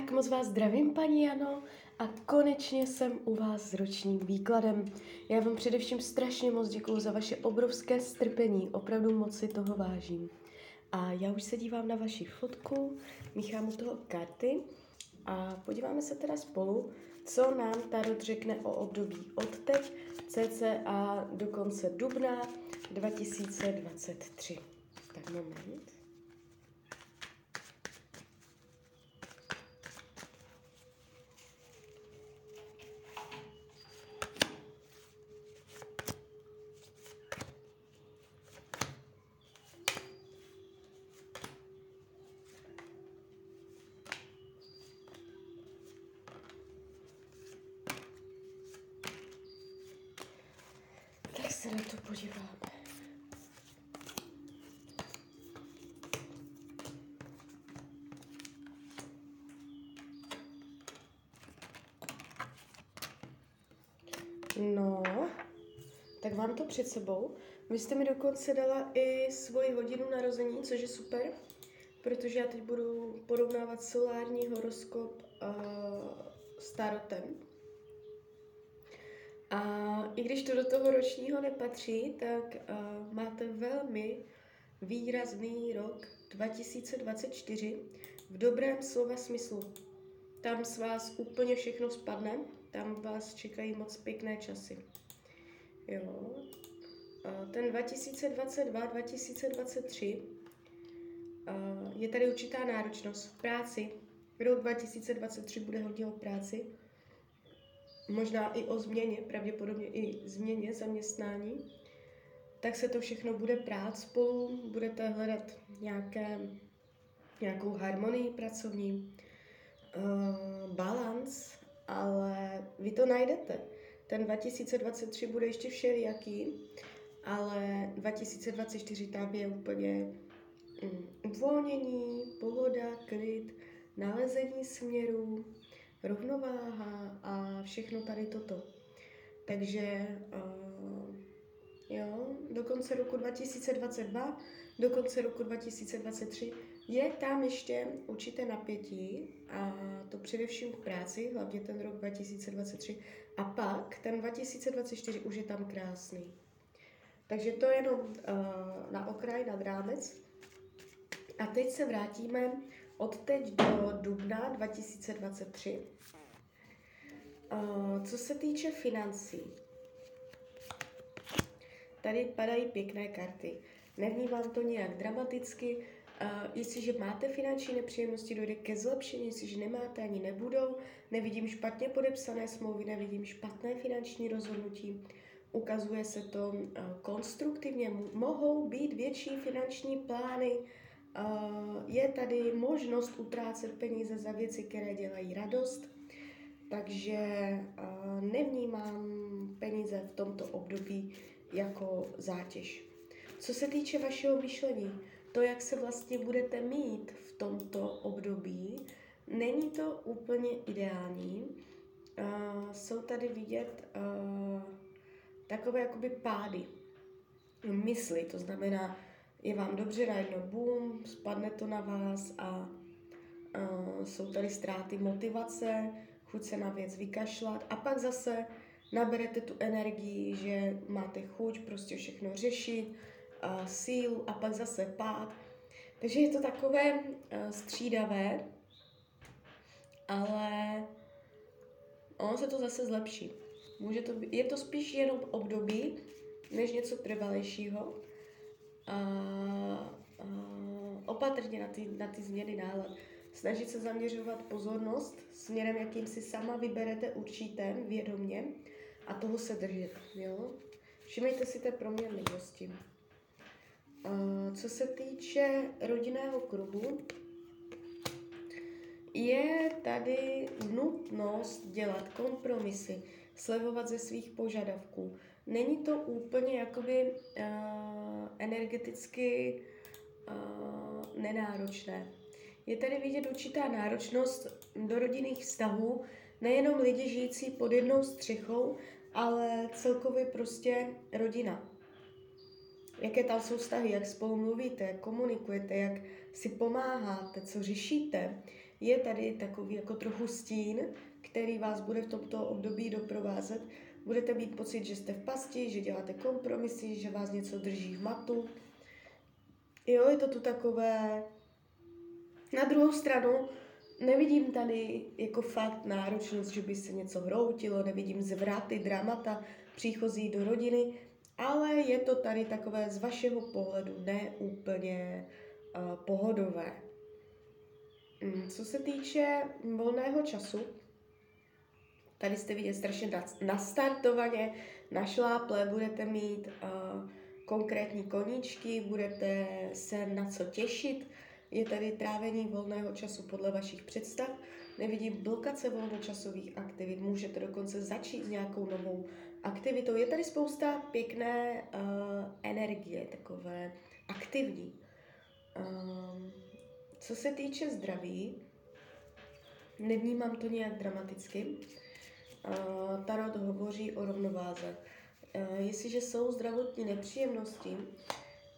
Tak moc vás zdravím, paní Jano, a konečně jsem u vás s ročním výkladem. Já vám především strašně moc děkuju za vaše obrovské strpení, opravdu moc si toho vážím. A já už se dívám na vaši fotku, míchám u toho karty a podíváme se teda spolu, co nám Tarot řekne o období od teď, cca do konce dubna 2023. Tak moment. Tak se na to podíváme. No, tak mám to před sebou. Vy jste mi dokonce dala i svoji hodinu narození, což je super, protože já teď budu porovnávat solární horoskop uh, s tarotem. A i když to do toho ročního nepatří, tak uh, máte velmi výrazný rok 2024 v dobrém slova smyslu. Tam s vás úplně všechno spadne, tam vás čekají moc pěkné časy. Jo. Ten 2022-2023 uh, je tady určitá náročnost v práci. Rok 2023 bude hodně o práci možná i o změně, pravděpodobně i změně zaměstnání, tak se to všechno bude prát spolu, budete hledat nějaké, nějakou harmonii pracovní, uh, balans, ale vy to najdete. Ten 2023 bude ještě všelijaký, ale 2024 tam je úplně um, uvolnění, pohoda, klid, nalezení směru, rovnováha a všechno tady toto. Takže uh, jo, do konce roku 2022, do konce roku 2023 je tam ještě určité napětí a to především v práci, hlavně ten rok 2023 a pak ten 2024 už je tam krásný. Takže to je jenom uh, na okraj, nad rámec. A teď se vrátíme od teď do dubna 2023. Uh, co se týče financí, tady padají pěkné karty. Nevnímám to nějak dramaticky. Jestliže máte finanční nepříjemnosti, dojde ke zlepšení, jestliže nemáte, ani nebudou. Nevidím špatně podepsané smlouvy, nevidím špatné finanční rozhodnutí. Ukazuje se to konstruktivně. Mohou být větší finanční plány, je tady možnost utrácet peníze za věci, které dělají radost, takže nevnímám peníze v tomto období jako zátěž. Co se týče vašeho myšlení, to, jak se vlastně budete mít v tomto období, není to úplně ideální. Jsou tady vidět takové jakoby pády mysli, to znamená, je vám dobře, najednou boom, spadne to na vás a uh, jsou tady ztráty motivace, chuť se na věc vykašlat a pak zase naberete tu energii, že máte chuť prostě všechno řešit, uh, sílu a pak zase pád. Takže je to takové uh, střídavé, ale ono se to zase zlepší. Může to být, je to spíš jenom období, než něco trvalejšího a, a opatrně na ty, na ty změny nálad. Snažit se zaměřovat pozornost směrem, jakým si sama vyberete určitě vědomě a toho se držet. Jo? Všimejte si té proměnlivosti. Co se týče rodinného kruhu, je tady nutnost dělat kompromisy, slevovat ze svých požadavků. Není to úplně jakoby uh, energeticky uh, nenáročné. Je tady vidět určitá náročnost do rodinných vztahů, nejenom lidi žijící pod jednou střechou, ale celkově prostě rodina. Jaké tam jsou vztahy, jak spolu mluvíte, jak komunikujete, jak si pomáháte, co řešíte, je tady takový jako trochu stín, který vás bude v tomto období doprovázet. Budete mít pocit, že jste v pasti, že děláte kompromisy, že vás něco drží v matu. Jo, je to tu takové... Na druhou stranu nevidím tady jako fakt náročnost, že by se něco hroutilo, nevidím zvraty, dramata, příchozí do rodiny, ale je to tady takové z vašeho pohledu neúplně uh, pohodové. Mm, co se týče volného času, tady jste vidět strašně nastartovaně, našláple, budete mít uh, konkrétní koníčky, budete se na co těšit, je tady trávení volného času podle vašich představ, nevidím blokace volnočasových aktivit, můžete dokonce začít s nějakou novou aktivitou. Je tady spousta pěkné uh, energie, takové aktivní. Um, co se týče zdraví, nevnímám to nějak dramaticky. Uh, Tarot hovoří o rovnováze. Uh, jestliže jsou zdravotní nepříjemnosti,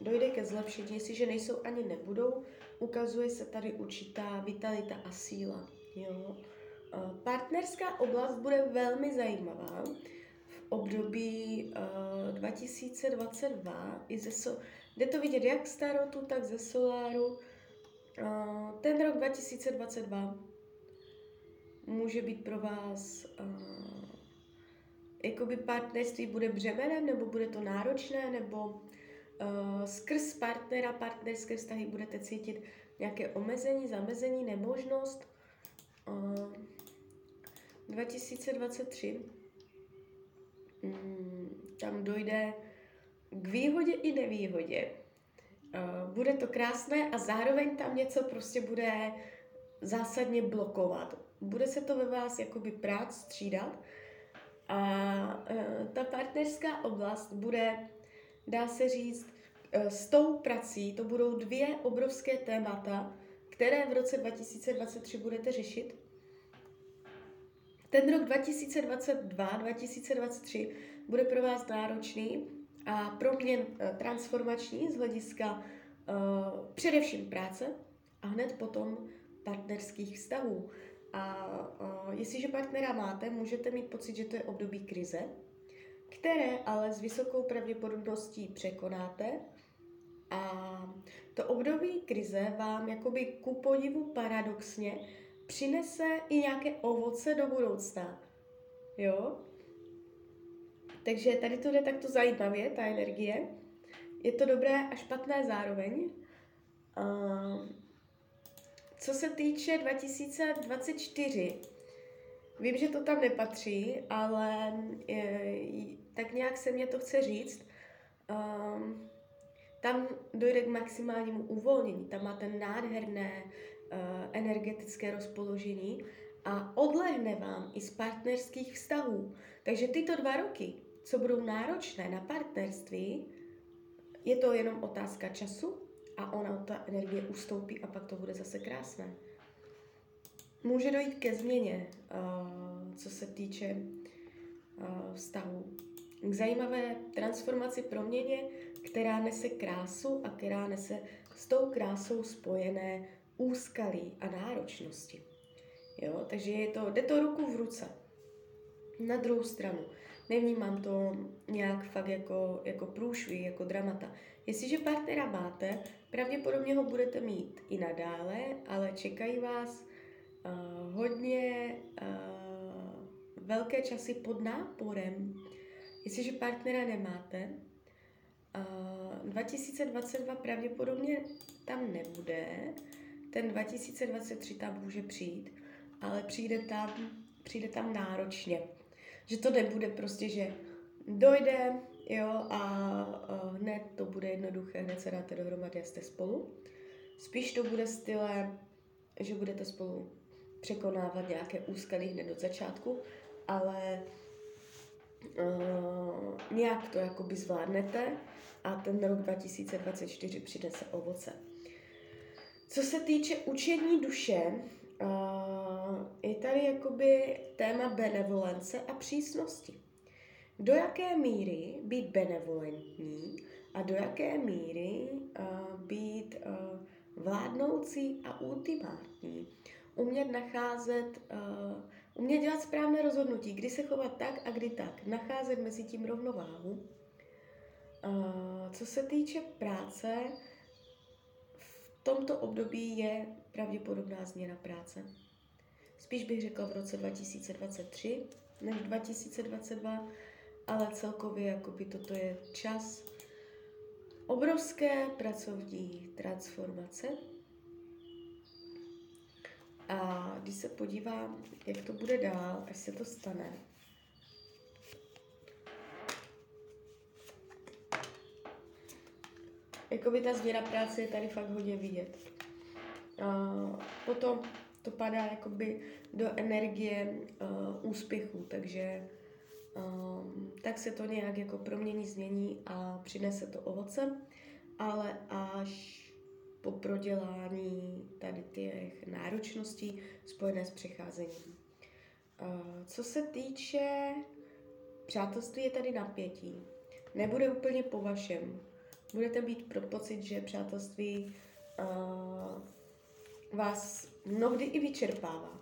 dojde ke zlepšení, jestliže nejsou ani nebudou, ukazuje se tady určitá vitalita a síla. Jo? Uh, partnerská oblast bude velmi zajímavá v období uh, 2022. I ze so, jde to vidět jak z tarotu, tak ze soláru. Ten rok 2022 může být pro vás uh, jakoby partnerství bude břemenem, nebo bude to náročné, nebo uh, skrz partnera, partnerské vztahy budete cítit nějaké omezení, zamezení, nemožnost. Uh, 2023 um, tam dojde k výhodě i nevýhodě. Uh, bude to krásné a zároveň tam něco prostě bude zásadně blokovat. Bude se to ve vás jakoby prát, střídat a uh, ta partnerská oblast bude, dá se říct, uh, s tou prací, to budou dvě obrovské témata, které v roce 2023 budete řešit. Ten rok 2022-2023 bude pro vás náročný a pro mě uh, transformační z hlediska uh, především práce a hned potom partnerských vztahů. A jestliže partnera máte, můžete mít pocit, že to je období krize, které ale s vysokou pravděpodobností překonáte. A to období krize vám jakoby ku podivu paradoxně přinese i nějaké ovoce do budoucna. Jo? Takže tady to jde takto zajímavě, ta energie. Je to dobré a špatné zároveň. Uh, co se týče 2024, vím, že to tam nepatří, ale je, tak nějak se mě to chce říct. Um, tam dojde k maximálnímu uvolnění, tam máte nádherné uh, energetické rozpoložení a odlehne vám i z partnerských vztahů. Takže tyto dva roky, co budou náročné na partnerství, je to jenom otázka času a ona ta energie ustoupí a pak to bude zase krásné. Může dojít ke změně, uh, co se týče uh, vztahu. K zajímavé transformaci, proměně, která nese krásu a která nese s tou krásou spojené úskalí a náročnosti. Jo? Takže je to, jde to ruku v ruce. Na druhou stranu, nevnímám to nějak fakt jako, jako průšvy, jako dramata. Jestliže partnera máte, pravděpodobně ho budete mít i nadále, ale čekají vás uh, hodně uh, velké časy pod náporem. Jestliže partnera nemáte, uh, 2022 pravděpodobně tam nebude, ten 2023 tam může přijít, ale přijde tam, přijde tam náročně. Že to nebude prostě, že dojde, jo, a, hned to bude jednoduché, hned se dáte dohromady a jste spolu. Spíš to bude stylem, že budete spolu překonávat nějaké úskalí hned od začátku, ale uh, nějak to jakoby zvládnete a ten rok 2024 přinese ovoce. Co se týče učení duše, uh, je tady jakoby téma benevolence a přísnosti do jaké míry být benevolentní a do jaké míry uh, být uh, vládnoucí a ultimátní. umět nacházet, uh, umět dělat správné rozhodnutí, kdy se chovat tak a kdy tak, nacházet mezi tím rovnováhu. Uh, co se týče práce, v tomto období je pravděpodobná změna práce. Spíš bych řekla v roce 2023 než 2022, ale celkově jakoby toto je čas obrovské pracovní transformace. A když se podívám, jak to bude dál, až se to stane, jakoby ta změna práce je tady fakt hodně vidět. A potom to padá jakoby do energie uh, úspěchu, takže um, tak se to nějak jako promění, změní a přinese to ovoce, ale až po prodělání tady těch náročností spojené s přecházením. Uh, co se týče přátelství, je tady napětí. Nebude úplně po vašem. Budete mít pro pocit, že přátelství uh, vás mnohdy i vyčerpává.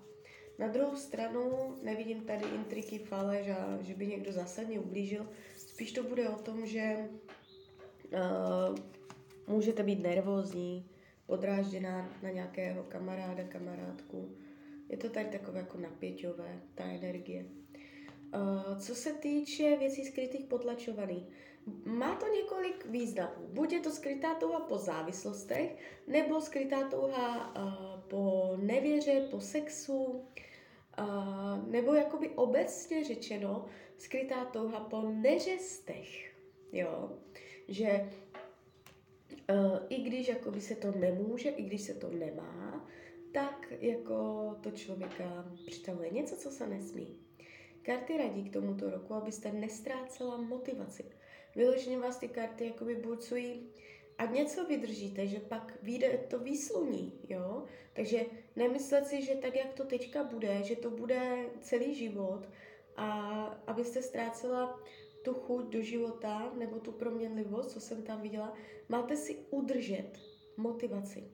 Na druhou stranu nevidím tady intriky, falež a že by někdo zásadně ublížil. Spíš to bude o tom, že uh, můžete být nervózní, podrážděná na nějakého kamaráda, kamarádku. Je to tady takové jako napěťové, ta energie. Uh, co se týče věcí skrytých potlačovaných, má to několik významů. Buď je to skrytá touha po závislostech, nebo skrytá touha uh, po nevěře, po sexu, nebo jakoby obecně řečeno skrytá touha po neřestech. Jo? Že uh, i když jakoby se to nemůže, i když se to nemá, tak jako to člověka přitahuje něco, co se nesmí. Karty radí k tomuto roku, abyste nestrácela motivaci vyloženě vás ty karty jakoby burcují a něco vydržíte, že pak vyjde to výsluní, jo? Takže nemyslet si, že tak, jak to teďka bude, že to bude celý život a abyste ztrácela tu chuť do života nebo tu proměnlivost, co jsem tam viděla, máte si udržet motivaci.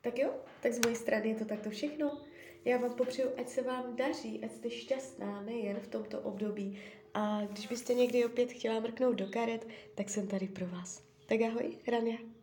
Tak jo, tak z mojej strany je to takto všechno. Já vám popřeju, ať se vám daří, ať jste šťastná nejen v tomto období, a když byste někdy opět chtěla mrknout do karet, tak jsem tady pro vás. Tak ahoj, Rania.